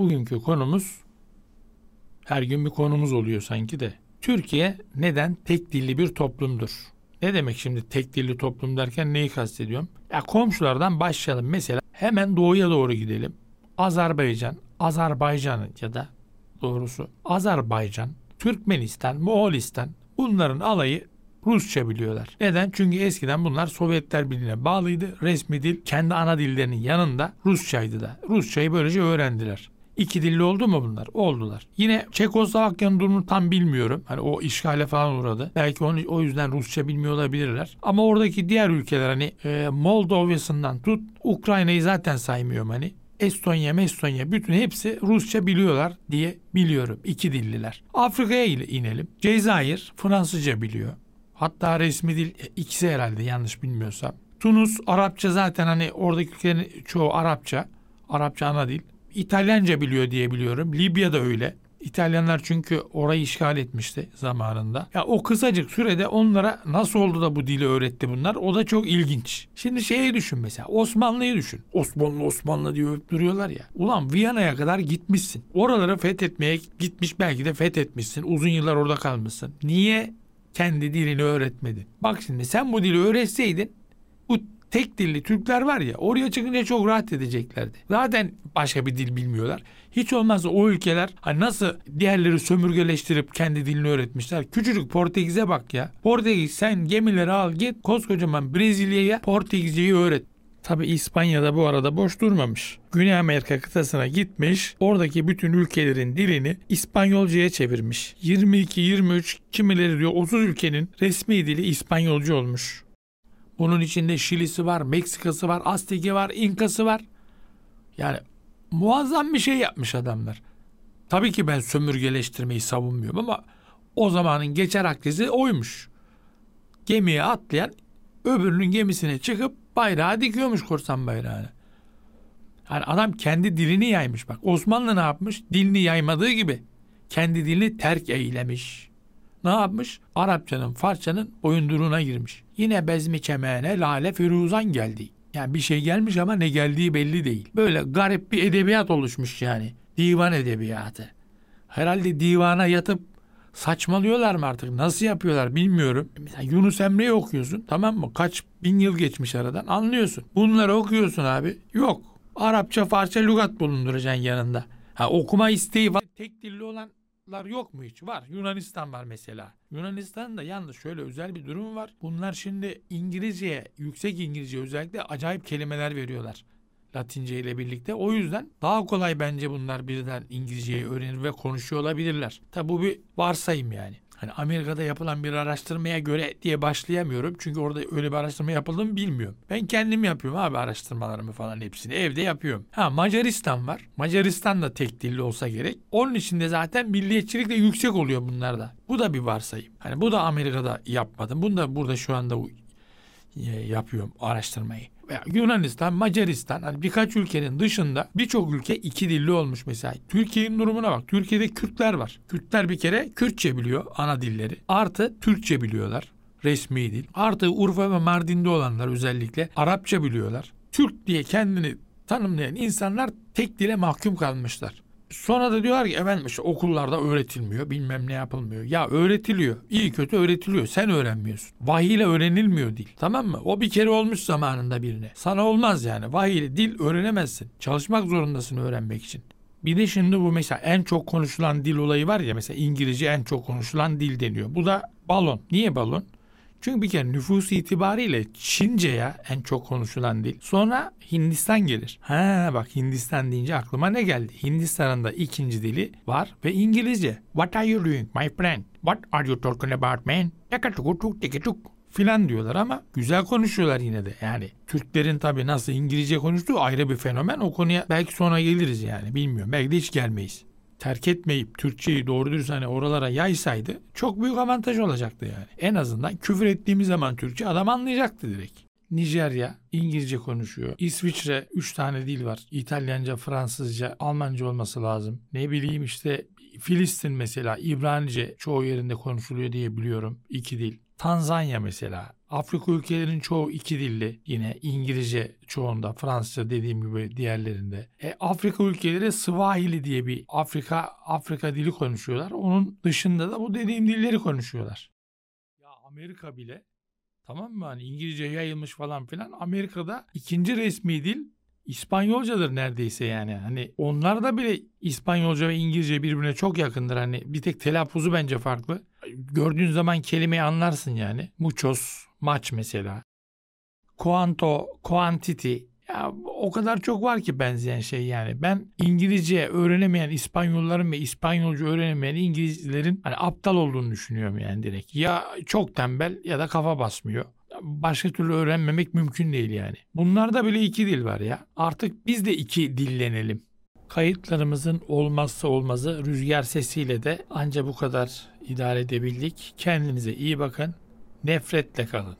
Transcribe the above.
bugünkü konumuz her gün bir konumuz oluyor sanki de. Türkiye neden tek dilli bir toplumdur? Ne demek şimdi tek dilli toplum derken neyi kastediyorum? Ya komşulardan başlayalım. Mesela hemen doğuya doğru gidelim. Azerbaycan, Azerbaycan ya da doğrusu Azerbaycan, Türkmenistan, Moğolistan bunların alayı Rusça biliyorlar. Neden? Çünkü eskiden bunlar Sovyetler Birliği'ne bağlıydı. Resmi dil kendi ana dillerinin yanında Rusçaydı da. Rusçayı böylece öğrendiler. İki dilli oldu mu bunlar? Oldular. Yine Çekoslovakya'nın durumunu tam bilmiyorum. Hani o işgale falan uğradı. Belki onu o yüzden Rusça bilmiyor olabilirler. Ama oradaki diğer ülkeler hani e, Moldova'sından tut Ukrayna'yı zaten saymıyorum hani. Estonya, Mestonya bütün hepsi Rusça biliyorlar diye biliyorum. İki dilliler. Afrika'ya inelim. Cezayir Fransızca biliyor. Hatta resmi dil e, ikisi herhalde yanlış bilmiyorsam. Tunus Arapça zaten hani oradaki ülkelerin çoğu Arapça. Arapça ana dil. İtalyanca biliyor diye biliyorum. Libya da öyle. İtalyanlar çünkü orayı işgal etmişti zamanında. Ya o kısacık sürede onlara nasıl oldu da bu dili öğretti bunlar? O da çok ilginç. Şimdi şeyi düşün mesela. Osmanlı'yı düşün. Osmanlı Osmanlı diye övüp duruyorlar ya. Ulan Viyana'ya kadar gitmişsin. Oraları fethetmeye gitmiş belki de fethetmişsin. Uzun yıllar orada kalmışsın. Niye kendi dilini öğretmedin? Bak şimdi sen bu dili öğretseydin tek dilli Türkler var ya oraya çıkınca çok rahat edeceklerdi. Zaten başka bir dil bilmiyorlar. Hiç olmazsa o ülkeler hani nasıl diğerleri sömürgeleştirip kendi dilini öğretmişler. Küçücük Portekiz'e bak ya. Portekiz sen gemileri al git koskocaman Brezilya'ya Portekizceyi öğret. Tabi İspanya'da bu arada boş durmamış. Güney Amerika kıtasına gitmiş, oradaki bütün ülkelerin dilini İspanyolcaya çevirmiş. 22, 23, kimileri diyor 30 ülkenin resmi dili İspanyolca olmuş. Bunun içinde Şili'si var, Meksika'sı var, Aztek'i var, İnka'sı var. Yani muazzam bir şey yapmış adamlar. Tabii ki ben sömürgeleştirmeyi savunmuyorum ama o zamanın geçer akdesi oymuş. Gemiye atlayan öbürünün gemisine çıkıp bayrağı dikiyormuş korsan bayrağını. Yani adam kendi dilini yaymış bak. Osmanlı ne yapmış? Dilini yaymadığı gibi kendi dilini terk eylemiş. Ne yapmış? Arapçanın, Farsçanın boyunduruğuna girmiş. Yine bezmi çemeğine lale firuzan geldi. Yani bir şey gelmiş ama ne geldiği belli değil. Böyle garip bir edebiyat oluşmuş yani. Divan edebiyatı. Herhalde divana yatıp saçmalıyorlar mı artık? Nasıl yapıyorlar bilmiyorum. Mesela Yunus Emre'yi okuyorsun tamam mı? Kaç bin yıl geçmiş aradan anlıyorsun. Bunları okuyorsun abi. Yok. Arapça, Farsça, lügat bulunduracaksın yanında. Ha, okuma isteği var. Tek dilli olan yok mu hiç? Var. Yunanistan var mesela. Yunanistan'da yalnız şöyle özel bir durum var. Bunlar şimdi İngilizceye, yüksek İngilizce özellikle acayip kelimeler veriyorlar. Latince ile birlikte. O yüzden daha kolay bence bunlar birden İngilizceyi öğrenir ve konuşuyor olabilirler. Tabi bu bir varsayım yani. Hani Amerika'da yapılan bir araştırmaya göre diye başlayamıyorum. Çünkü orada öyle bir araştırma yapıldı mı bilmiyorum. Ben kendim yapıyorum abi araştırmalarımı falan hepsini. Evde yapıyorum. Ha Macaristan var. Macaristan da tek dilli olsa gerek. Onun içinde zaten milliyetçilik de yüksek oluyor bunlarda. Bu da bir varsayım. Hani bu da Amerika'da yapmadım. Bunu da burada şu anda e, yapıyorum araştırmayı veya Yunanistan, Macaristan hani birkaç ülkenin dışında birçok ülke iki dilli olmuş mesela. Türkiye'nin durumuna bak. Türkiye'de Kürtler var. Kürtler bir kere Kürtçe biliyor ana dilleri. Artı Türkçe biliyorlar resmi dil. Artı Urfa ve Mardin'de olanlar özellikle Arapça biliyorlar. Türk diye kendini tanımlayan insanlar tek dile mahkum kalmışlar. Sonra da diyorlar ki efendim işte okullarda öğretilmiyor bilmem ne yapılmıyor. Ya öğretiliyor. İyi kötü öğretiliyor. Sen öğrenmiyorsun. Vahiy ile öğrenilmiyor dil. Tamam mı? O bir kere olmuş zamanında birine. Sana olmaz yani. Vahiy ile dil öğrenemezsin. Çalışmak zorundasın öğrenmek için. Bir de şimdi bu mesela en çok konuşulan dil olayı var ya mesela İngilizce en çok konuşulan dil deniyor. Bu da balon. Niye balon? Çünkü bir kere nüfus itibariyle Çince ya en çok konuşulan dil. Sonra Hindistan gelir. Ha bak Hindistan deyince aklıma ne geldi? Hindistan'ın da ikinci dili var ve İngilizce. What are you doing my friend? What are you talking about man? filan diyorlar ama güzel konuşuyorlar yine de. Yani Türklerin tabii nasıl İngilizce konuştuğu ayrı bir fenomen. O konuya belki sonra geliriz yani bilmiyorum. Belki de hiç gelmeyiz terk etmeyip Türkçeyi doğru dürüst hani oralara yaysaydı çok büyük avantaj olacaktı yani. En azından küfür ettiğimiz zaman Türkçe adam anlayacaktı direkt. Nijerya İngilizce konuşuyor. İsviçre 3 tane dil var. İtalyanca, Fransızca, Almanca olması lazım. Ne bileyim işte Filistin mesela İbranice çoğu yerinde konuşuluyor diye biliyorum. iki dil. Tanzanya mesela. Afrika ülkelerinin çoğu iki dilli. Yine İngilizce çoğunda, Fransızca dediğim gibi diğerlerinde. E, Afrika ülkeleri Swahili diye bir Afrika Afrika dili konuşuyorlar. Onun dışında da bu dediğim dilleri konuşuyorlar. Ya Amerika bile tamam mı hani İngilizce yayılmış falan filan. Amerika'da ikinci resmi dil İspanyolcadır neredeyse yani. Hani onlarda bile İspanyolca ve İngilizce birbirine çok yakındır. Hani bir tek telaffuzu bence farklı. Gördüğün zaman kelimeyi anlarsın yani. Muchos, maç mesela. Quanto, quantity. Ya o kadar çok var ki benzeyen şey yani. Ben İngilizce öğrenemeyen İspanyolların ve İspanyolca öğrenemeyen İngilizlerin hani aptal olduğunu düşünüyorum yani direkt. Ya çok tembel ya da kafa basmıyor başka türlü öğrenmemek mümkün değil yani. Bunlarda bile iki dil var ya. Artık biz de iki dillenelim. Kayıtlarımızın olmazsa olmazı rüzgar sesiyle de anca bu kadar idare edebildik. Kendinize iyi bakın. Nefretle kalın.